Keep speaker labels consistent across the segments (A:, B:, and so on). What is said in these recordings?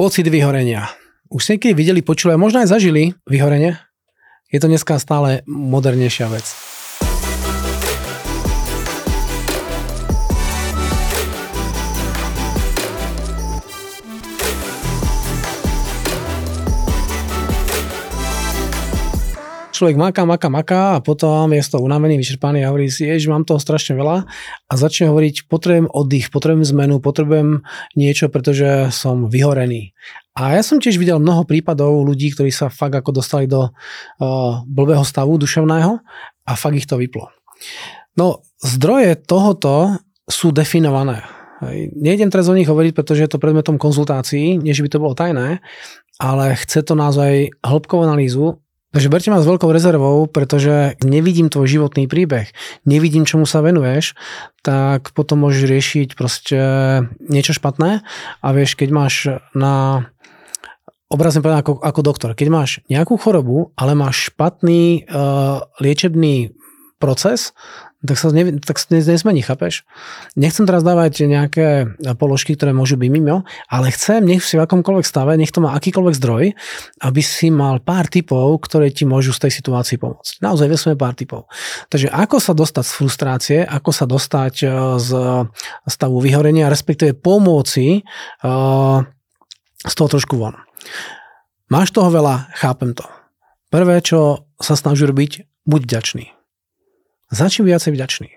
A: Pocit vyhorenia. Už ste niekedy videli, počuli a možno aj zažili vyhorenie? Je to dneska stále modernejšia vec. Človek maká, maká, maká a potom je z toho unavený, vyčerpaný a hovorí si, že mám toho strašne veľa a začne hovoriť, potrebujem oddych, potrebujem zmenu, potrebujem niečo, pretože som vyhorený. A ja som tiež videl mnoho prípadov ľudí, ktorí sa fakt ako dostali do uh, blbého stavu duševného a fakt ich to vyplo. No, zdroje tohoto sú definované. Nejdem teraz o nich hovoriť, pretože je to predmetom konzultácií, než by to bolo tajné, ale chce to naozaj hĺbkovú analýzu Takže berte ma s veľkou rezervou, pretože nevidím tvoj životný príbeh, nevidím, čomu sa venuješ, tak potom môžeš riešiť proste niečo špatné a vieš, keď máš na obrazne povedané ako, ako doktor, keď máš nejakú chorobu, ale máš špatný uh, liečebný proces, tak sa, ne, tak nezmení, chápeš? Nechcem teraz dávať nejaké položky, ktoré môžu byť mimo, ale chcem, nech si v akomkoľvek stave, nech to má akýkoľvek zdroj, aby si mal pár typov, ktoré ti môžu z tej situácii pomôcť. Naozaj vesme pár typov. Takže ako sa dostať z frustrácie, ako sa dostať e, z stavu vyhorenia, respektíve pomôci uh, z toho trošku von. Máš toho veľa, chápem to. Prvé, čo sa snaží robiť, buď vďačný Začni viacej vďačný.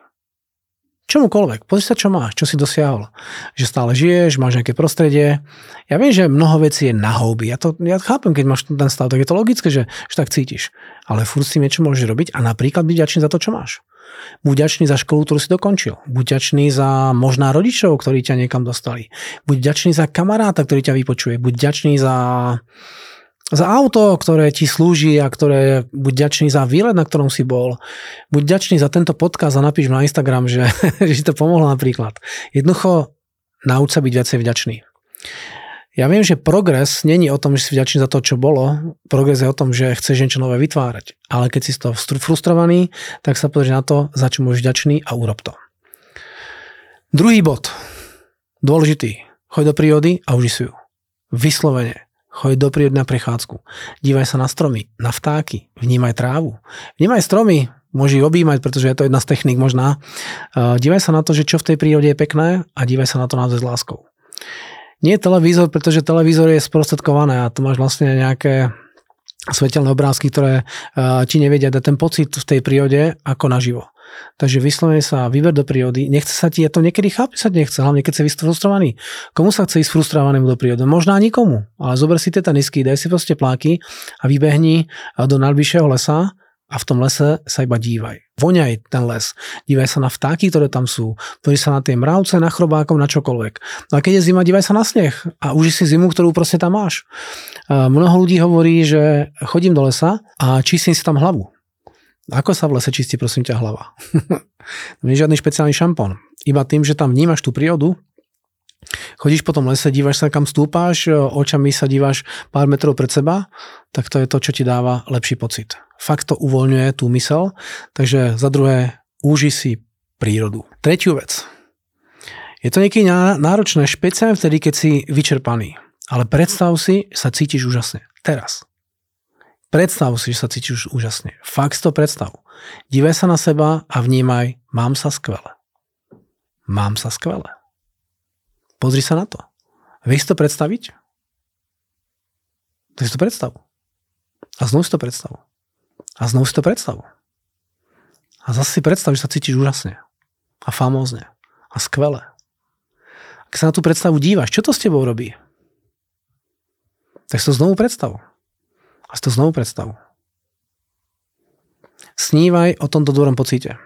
A: Čomukoľvek, pozri sa, čo máš, čo si dosiahol. Že stále žiješ, máš nejaké prostredie. Ja viem, že mnoho vecí je na houby. Ja, to, ja chápem, keď máš ten stav, tak je to logické, že, že tak cítiš. Ale furt si niečo môžeš robiť a napríklad byť vďačný za to, čo máš. Buď vďačný za školu, ktorú si dokončil. Buď vďačný za možná rodičov, ktorí ťa niekam dostali. Buď vďačný za kamaráta, ktorý ťa vypočuje. Buď vďačný za za auto, ktoré ti slúži a ktoré buď ďačný za výlet, na ktorom si bol. Buď ďačný za tento podcast a napíš na Instagram, že, že ti to pomohlo napríklad. Jednoducho nauč sa byť viacej vďačný. Ja viem, že progres není o tom, že si vďačný za to, čo bolo. Progres je o tom, že chceš niečo nové vytvárať. Ale keď si z toho frustrovaný, tak sa pozri na to, za čo môžeš vďačný a urob to. Druhý bod. Dôležitý. Choď do prírody a uži si ju. Vyslovene. Choď do prírody na prechádzku. Dívaj sa na stromy, na vtáky, vnímaj trávu. Vnímaj stromy, môže ich objímať, pretože je to jedna z techník možná. Dívaj sa na to, že čo v tej prírode je pekné a dívaj sa na to naozaj s láskou. Nie televízor, pretože televízor je sprostredkované a tu máš vlastne nejaké svetelné obrázky, ktoré ti nevedia dať ten pocit v tej prírode ako naživo. Takže vyslovene sa vyber do prírody, nechce sa ti, ja to niekedy chápem, sa nechce, hlavne keď si frustrovaný. Komu sa chce ísť frustrovanému do prírody? Možná nikomu, ale zober si tie nisky, daj si proste pláky a vybehni do najbližšieho lesa a v tom lese sa iba dívaj. Voňaj ten les. Dívaj sa na vtáky, ktoré tam sú. Pozri sa na tie mravce, na chrobákov, na čokoľvek. No a keď je zima, dívaj sa na sneh a uži si zimu, ktorú proste tam máš. Mnoho ľudí hovorí, že chodím do lesa a čistím si tam hlavu. Ako sa v lese čistí, prosím ťa, hlava? Nie žiadny špeciálny šampón. Iba tým, že tam vnímaš tú prírodu, chodíš po tom lese, dívaš sa, kam stúpáš, očami sa dívaš pár metrov pred seba, tak to je to, čo ti dáva lepší pocit. Fakt to uvoľňuje tú mysel, takže za druhé, úži si prírodu. Tretiu vec. Je to niekedy náročné, špeciálne vtedy, keď si vyčerpaný. Ale predstav si, sa cítiš úžasne. Teraz. Predstav si, že sa cítiš úžasne. Fakt to predstav. Dívaj sa na seba a vnímaj, mám sa skvele. Mám sa skvele. Pozri sa na to. Vieš to predstaviť? Tak si to predstav. A znovu si to predstav. A znovu si to predstav. A zase si predstav, že sa cítiš úžasne. A famózne. A skvele. Ak sa na tú predstavu dívaš, čo to s tebou robí? Tak si to znovu predstav. A si to znovu predstav. Snívaj o tomto dobrom pocite.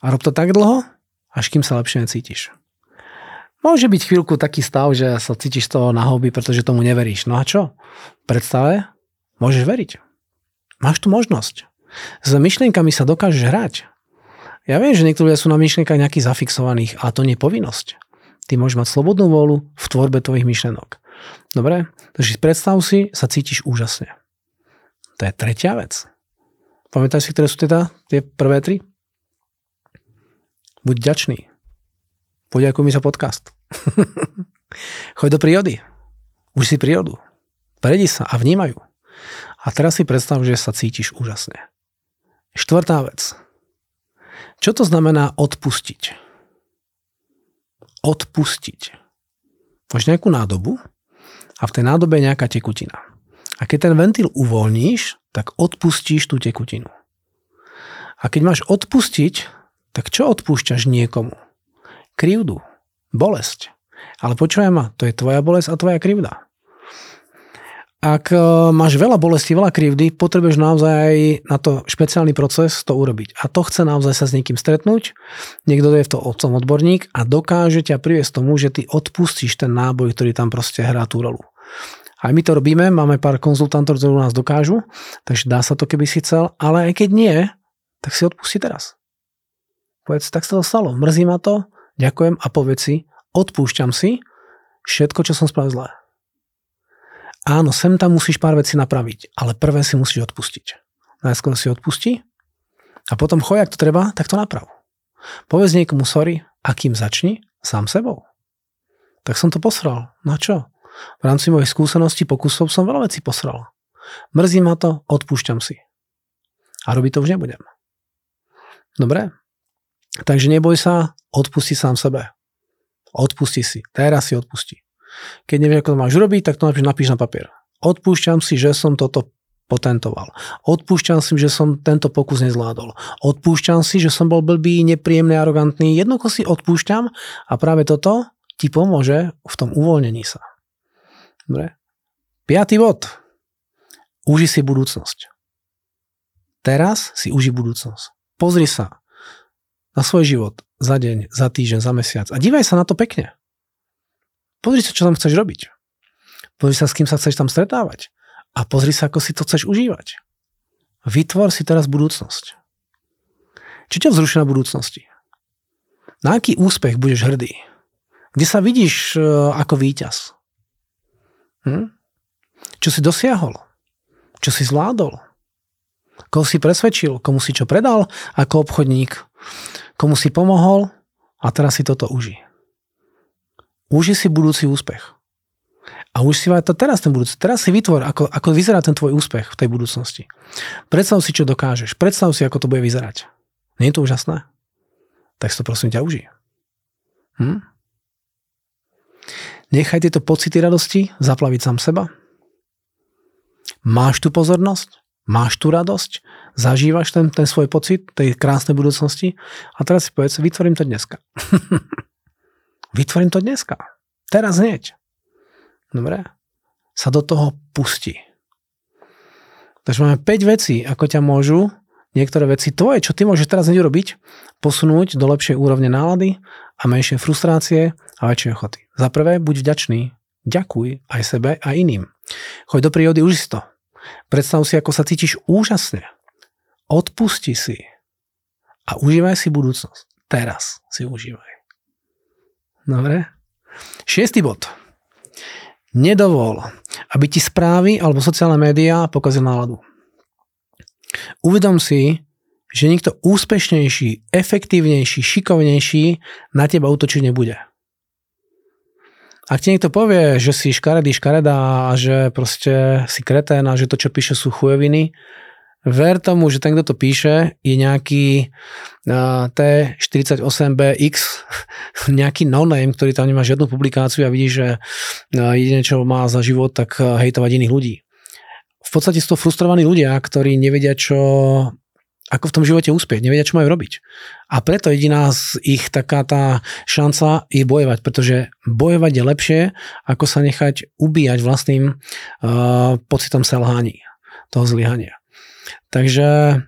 A: A rob to tak dlho, až kým sa lepšie necítiš. Môže byť chvíľku taký stav, že sa cítiš z toho na hobby, pretože tomu neveríš. No a čo? Predstave môžeš veriť. Máš tu možnosť. S myšlienkami sa dokážeš hrať. Ja viem, že niektorí sú na myšlienkach nejakých zafixovaných, a to nie je povinnosť. Ty môžeš mať slobodnú vôľu v tvorbe tvojich myšlenok. Dobre? Takže predstav si, sa cítiš úžasne. To je tretia vec. Pamätaj si, ktoré sú teda tie prvé tri? Buď ďačný. Poďakuj mi za podcast. Choď do prírody. Už si prírodu. Predi sa a vnímajú. A teraz si predstav, že sa cítiš úžasne. Štvrtá vec. Čo to znamená odpustiť? Odpustiť. Máš nejakú nádobu a v tej nádobe je nejaká tekutina. A keď ten ventil uvoľníš, tak odpustíš tú tekutinu. A keď máš odpustiť, tak čo odpúšťaš niekomu? Krivdu, bolesť. Ale počúvaj ma, to je tvoja bolesť a tvoja krivda. Ak e, máš veľa bolesti, veľa krivdy, potrebuješ naozaj na to špeciálny proces to urobiť. A to chce naozaj sa s niekým stretnúť, niekto je v to otcom odborník a dokáže ťa priviesť tomu, že ty odpustíš ten náboj, ktorý tam proste hrá tú rolu. Aj my to robíme, máme pár konzultantov, ktorí nás dokážu, takže dá sa to, keby si chcel, ale aj keď nie, tak si odpustí teraz. Povedz, tak sa to stalo, mrzí ma to, ďakujem a povedz si, odpúšťam si všetko, čo som spravil zlé. Áno, sem tam musíš pár vecí napraviť, ale prvé si musíš odpustiť. Najskôr si odpustí a potom choj, ak to treba, tak to naprav. Povedz niekomu sorry a kým začni, sám sebou. Tak som to posral. Na čo? V rámci mojich skúseností, pokusov som veľa vecí posral. Mrzí ma to, odpúšťam si. A robiť to už nebudem. Dobre? Takže neboj sa, odpusti sám sebe. Odpusti si. Teraz si odpusti. Keď nevieš, ako to máš robiť, tak to napíš, napíš na papier. Odpúšťam si, že som toto potentoval. Odpúšťam si, že som tento pokus nezvládol. Odpúšťam si, že som bol blbý, nepríjemný, arogantný. Jednoducho si odpúšťam a práve toto ti pomôže v tom uvoľnení sa. Dobre? Piatý bod. Uži si budúcnosť. Teraz si uži budúcnosť. Pozri sa na svoj život za deň, za týždeň, za mesiac a dívaj sa na to pekne. Pozri sa, čo tam chceš robiť. Pozri sa, s kým sa chceš tam stretávať. A pozri sa, ako si to chceš užívať. Vytvor si teraz budúcnosť. Čo ťa vzruší na budúcnosti? Na aký úspech budeš hrdý? Kde sa vidíš e, ako víťaz? Hm? Čo si dosiahol? Čo si zvládol? Koho si presvedčil? Komu si čo predal ako obchodník? Komu si pomohol? A teraz si toto uži. Si budúci úspech. A už si to teraz ten budúci. Teraz si vytvor, ako, ako vyzerá ten tvoj úspech v tej budúcnosti. Predstav si, čo dokážeš. Predstav si, ako to bude vyzerať. Nie je to úžasné? Tak si to prosím ťa uži. Hm? Nechaj tieto pocity radosti zaplaviť sám seba. Máš tu pozornosť? Máš tu radosť? Zažívaš ten, ten svoj pocit tej krásnej budúcnosti? A teraz si povedz, vytvorím to dneska. Vytvorím to dneska. Teraz hneď. Dobre? Sa do toho pustí. Takže máme 5 vecí, ako ťa môžu niektoré veci tvoje, čo ty môžeš teraz hneď urobiť, posunúť do lepšej úrovne nálady a menšie frustrácie a väčšej ochoty. Za prvé, buď vďačný. Ďakuj aj sebe a iným. Choď do prírody, už si to. Predstav si, ako sa cítiš úžasne. Odpusti si a užívaj si budúcnosť. Teraz si užívaj. Dobre. Šiestý bod. Nedovol, aby ti správy alebo sociálne médiá pokazil náladu. Uvedom si, že nikto úspešnejší, efektívnejší, šikovnejší na teba útočiť nebude. Ak ti niekto povie, že si škaredý škaredá a že proste si kretén a že to, čo píše, sú chujoviny, ver tomu, že ten, kto to píše, je nejaký uh, T48BX, nejaký no-name, ktorý tam nemá žiadnu publikáciu a vidí, že uh, jediné, čo má za život, tak uh, hejtovať iných ľudí. V podstate sú to frustrovaní ľudia, ktorí nevedia, čo ako v tom živote úspieť, nevedia, čo majú robiť. A preto jediná z ich taká tá šanca je bojovať, pretože bojovať je lepšie, ako sa nechať ubíjať vlastným uh, pocitom selhání, toho zlyhania. Takže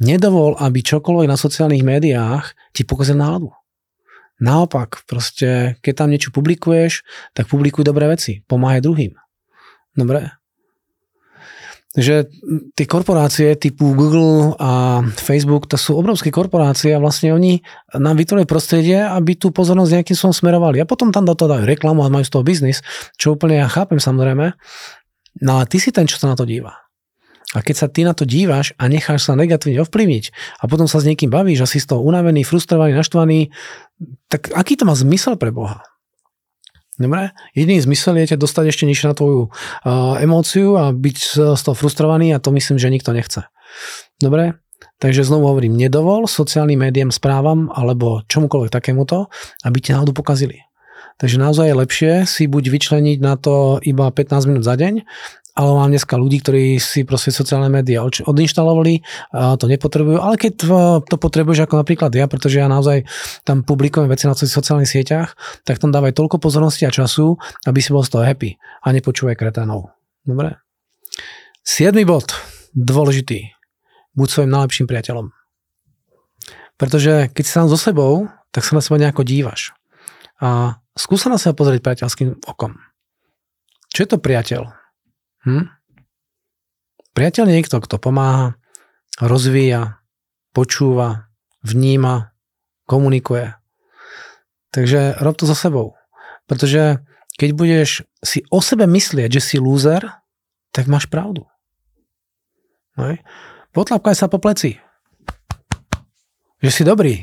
A: nedovol, aby čokoľvek na sociálnych médiách ti pokazil náladu. Naopak, proste, keď tam niečo publikuješ, tak publikuj dobré veci. Pomáhaj druhým. Dobre? že tie korporácie typu Google a Facebook, to sú obrovské korporácie a vlastne oni nám vytvorili prostredie, aby tú pozornosť nejakým som smerovali. A potom tam do toho dajú reklamu a majú z toho biznis, čo úplne ja chápem samozrejme. No ale ty si ten, čo sa na to díva. A keď sa ty na to díváš a necháš sa negatívne ovplyvniť a potom sa s niekým bavíš a si z toho unavený, frustrovaný, naštvaný, tak aký to má zmysel pre Boha? Dobre? Jediný zmysel je ťa dostať ešte nižšie na tvoju uh, emóciu a byť z toho frustrovaný a to myslím, že nikto nechce. Dobre? Takže znovu hovorím, nedovol sociálnym médiám správam alebo čomukoľvek takémuto, aby ti náhodou pokazili. Takže naozaj je lepšie si buď vyčleniť na to iba 15 minút za deň, ale mám dneska ľudí, ktorí si proste sociálne médiá odinštalovali, to nepotrebujú, ale keď to potrebuješ ako napríklad ja, pretože ja naozaj tam publikujem veci na sociálnych sieťach, tak tam dávaj toľko pozornosti a času, aby si bol z toho happy a nepočúvaj kreténov. Dobre? Siedmy bod, dôležitý. Buď svojim najlepším priateľom. Pretože keď si sám so sebou, tak sa na seba nejako dívaš. A skúsa na seba pozrieť priateľským okom. Čo je to priateľ? Hm? Priateľ je niekto, kto pomáha, rozvíja, počúva, vníma, komunikuje. Takže rob to so sebou. Pretože keď budeš si o sebe myslieť, že si lúzer, tak máš pravdu. Hej. Potlapkaj sa po pleci. Že si dobrý.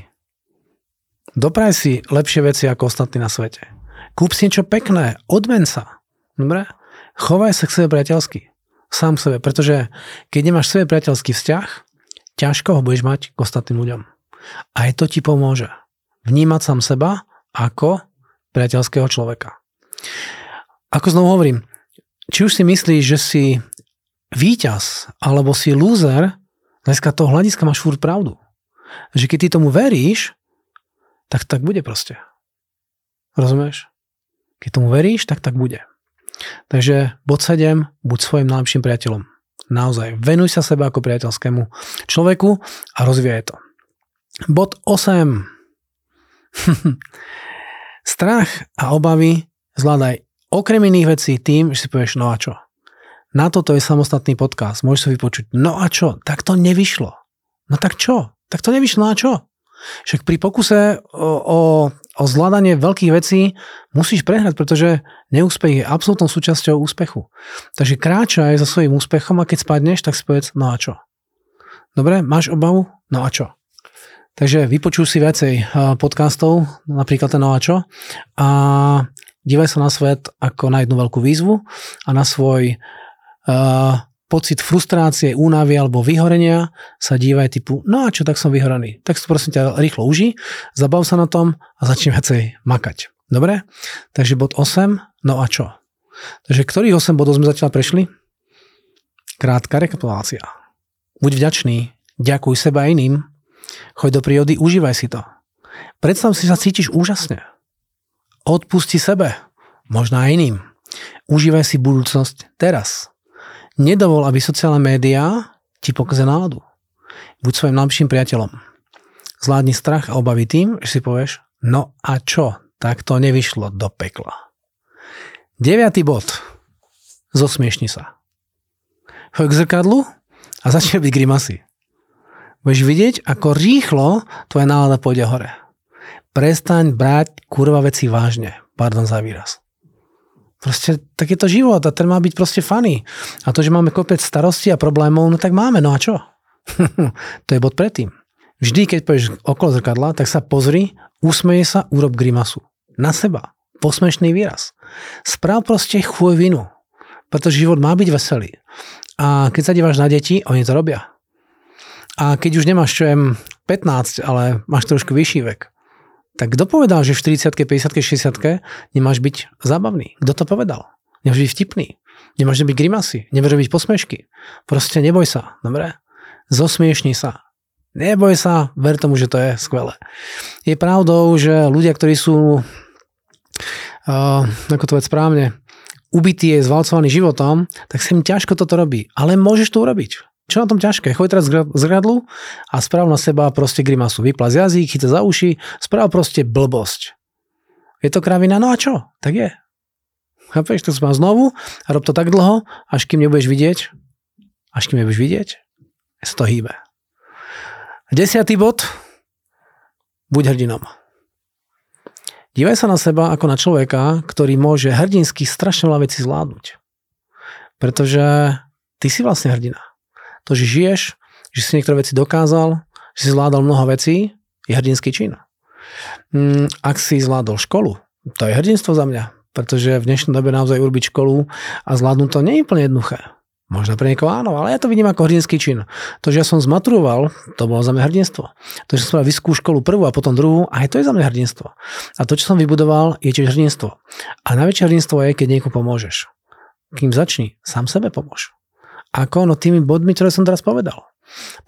A: Dopraj si lepšie veci ako ostatní na svete. Kúp si niečo pekné, odmen sa. Dobre? Chovaj sa k sebe priateľsky. Sám sebe, pretože keď nemáš sebe priateľský vzťah, ťažko ho budeš mať k ostatným ľuďom. Aj to ti pomôže. Vnímať sám seba ako priateľského človeka. Ako znovu hovorím, či už si myslíš, že si víťaz alebo si lúzer, dneska toho hľadiska máš furt pravdu. Že keď ty tomu veríš, tak tak bude proste. Rozumieš? Keď tomu veríš, tak tak bude. Takže bod 7, buď svojim najlepším priateľom. Naozaj, venuj sa sebe ako priateľskému človeku a rozvíjaj to. Bod 8. Strach a obavy zvládaj okrem iných vecí tým, že si povieš no a čo. Na toto je samostatný podcast, môžeš si vypočuť. No a čo? Tak to nevyšlo. No tak čo? Tak to nevyšlo, no a čo? Však pri pokuse o, o, o zvládanie veľkých vecí musíš prehrať, pretože neúspech je absolútnou súčasťou úspechu. Takže kráčaj za svojím úspechom a keď spadneš, tak si povedz, no a čo? Dobre, máš obavu? No a čo? Takže vypočuj si viacej podcastov, napríklad ten no a čo? A dívaj sa na svet ako na jednu veľkú výzvu a na svoj uh, pocit frustrácie, únavy alebo vyhorenia, sa dívaj typu, no a čo, tak som vyhorený. Tak si prosím ťa rýchlo uži, zabav sa na tom a začni viacej makať. Dobre? Takže bod 8, no a čo? Takže ktorých 8 bodov sme zatiaľ prešli? Krátka rekapitulácia. Buď vďačný, ďakuj seba iným, choď do prírody, užívaj si to. Predstav si sa cítiš úžasne. Odpusti sebe, možno aj iným. Užívaj si budúcnosť teraz. Nedovol, aby sociálne médiá ti pokazia náladu. Buď svojim najlepším priateľom. Zvládni strach a obavy tým, že si povieš, no a čo, tak to nevyšlo do pekla. Deviatý bod. Zosmiešni sa. Choď k zrkadlu a začne byť grimasy. Budeš vidieť, ako rýchlo tvoja nálada pôjde hore. Prestaň brať kurva veci vážne. Pardon za výraz. Proste tak je to život a ten má byť proste funny. A to, že máme kopec starostí a problémov, no tak máme, no a čo? to je bod predtým. Vždy, keď pôjdeš okolo zrkadla, tak sa pozri, usmeje sa, urob grimasu. Na seba. Posmešný výraz. Sprav proste chuj vinu. Pretože život má byť veselý. A keď sa díváš na deti, oni to robia. A keď už nemáš čo 15, ale máš trošku vyšší vek, tak kto povedal, že v 40 50 60 nemáš byť zábavný? Kto to povedal? Nemáš byť vtipný. Nemáš byť grimasy. Nemáš byť posmešky. Proste neboj sa. Dobre? Zosmiešni sa. Neboj sa, ver tomu, že to je skvelé. Je pravdou, že ľudia, ktorí sú, uh, ako to veď správne, ubití je zvalcovaní životom, tak sa im ťažko toto robí. Ale môžeš to urobiť. Čo na tom ťažké? Choď teraz z gradlu a správ na seba proste grimasu. Vyplaz jazyk, chyta za uši, správ proste blbosť. Je to kravina? No a čo? Tak je. Chápeš? To má znovu a rob to tak dlho, až kým nebudeš vidieť, až kým nebudeš vidieť, sa to hýbe. Desiatý bod. Buď hrdinom. Dívaj sa na seba ako na človeka, ktorý môže hrdinsky strašne veľa vecí zvládnuť. Pretože ty si vlastne hrdina. To, že žiješ, že si niektoré veci dokázal, že si zvládal mnoho vecí, je hrdinský čin. Mm, ak si zvládol školu, to je hrdinstvo za mňa. pretože v dnešnej dobe naozaj urobiť školu a zvládnuť to nie je úplne jednoduché. Možno pre niekoho áno, ale ja to vidím ako hrdinský čin. To, že ja som zmaturoval, to bolo za mňa hrdinstvo. To, že som mal vysokú školu prvú a potom druhú, aj to je za mňa hrdinstvo. A to, čo som vybudoval, je tiež hrdinstvo. A najväčšie hrdinstvo je, keď niekomu pomôžeš. Kým začni, sám sebe pomôž. Ako no tými bodmi, ktoré som teraz povedal.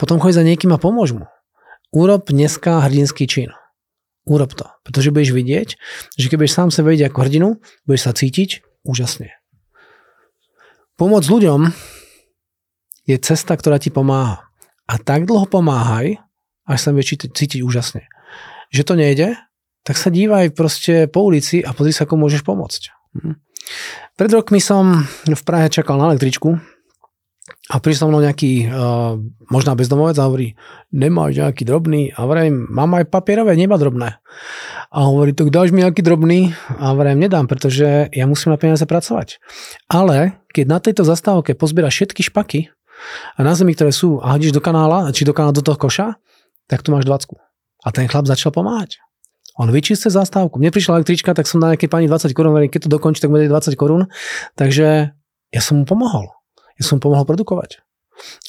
A: Potom chodí za niekým a pomôž mu. Urob dneska hrdinský čin. Urob to. Pretože budeš vidieť, že keď budeš sám sebe vidieť ako hrdinu, budeš sa cítiť úžasne. Pomôcť ľuďom je cesta, ktorá ti pomáha. A tak dlho pomáhaj, až sa budeš cítiť úžasne. Že to nejde, tak sa dívaj proste po ulici a pozri sa, ako môžeš pomôcť. Hm. Pred rokmi som v Prahe čakal na električku a prišiel mnou nejaký uh, možná bezdomovec a hovorí, nemáš nejaký drobný? A vrajím, mám aj papierové, nemá drobné. A hovorí, tak dáš mi nejaký drobný? A vrajím, nedám, pretože ja musím na peniaze pracovať. Ale keď na tejto zastávke pozbieraš všetky špaky a na zemi, ktoré sú a hodíš do kanála, či do kanála do toho koša, tak tu máš 20. A ten chlap začal pomáhať. On vyčistil zastávku. Mne prišla električka, tak som na nejakej pani 20 korún, keď to dokončí, tak bude 20 korún. Takže ja som mu pomohol. Ja som pomohol produkovať.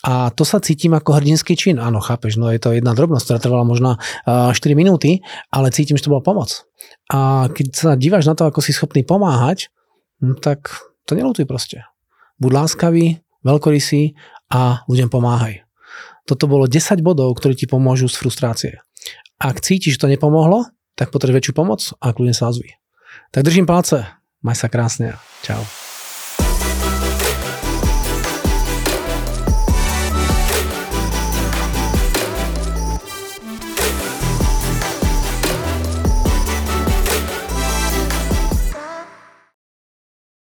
A: A to sa cítim ako hrdinský čin. Áno, chápeš, no je to jedna drobnosť, ktorá trvala možno 4 minúty, ale cítim, že to bola pomoc. A keď sa díváš na to, ako si schopný pomáhať, no tak to nelutuj proste. Buď láskavý, veľkorysý a ľuďom pomáhaj. Toto bolo 10 bodov, ktorí ti pomôžu z frustrácie. Ak cítiš, že to nepomohlo, tak potrebuješ väčšiu pomoc a kľudne sa ozví. Tak držím palce. Maj sa krásne. Čau.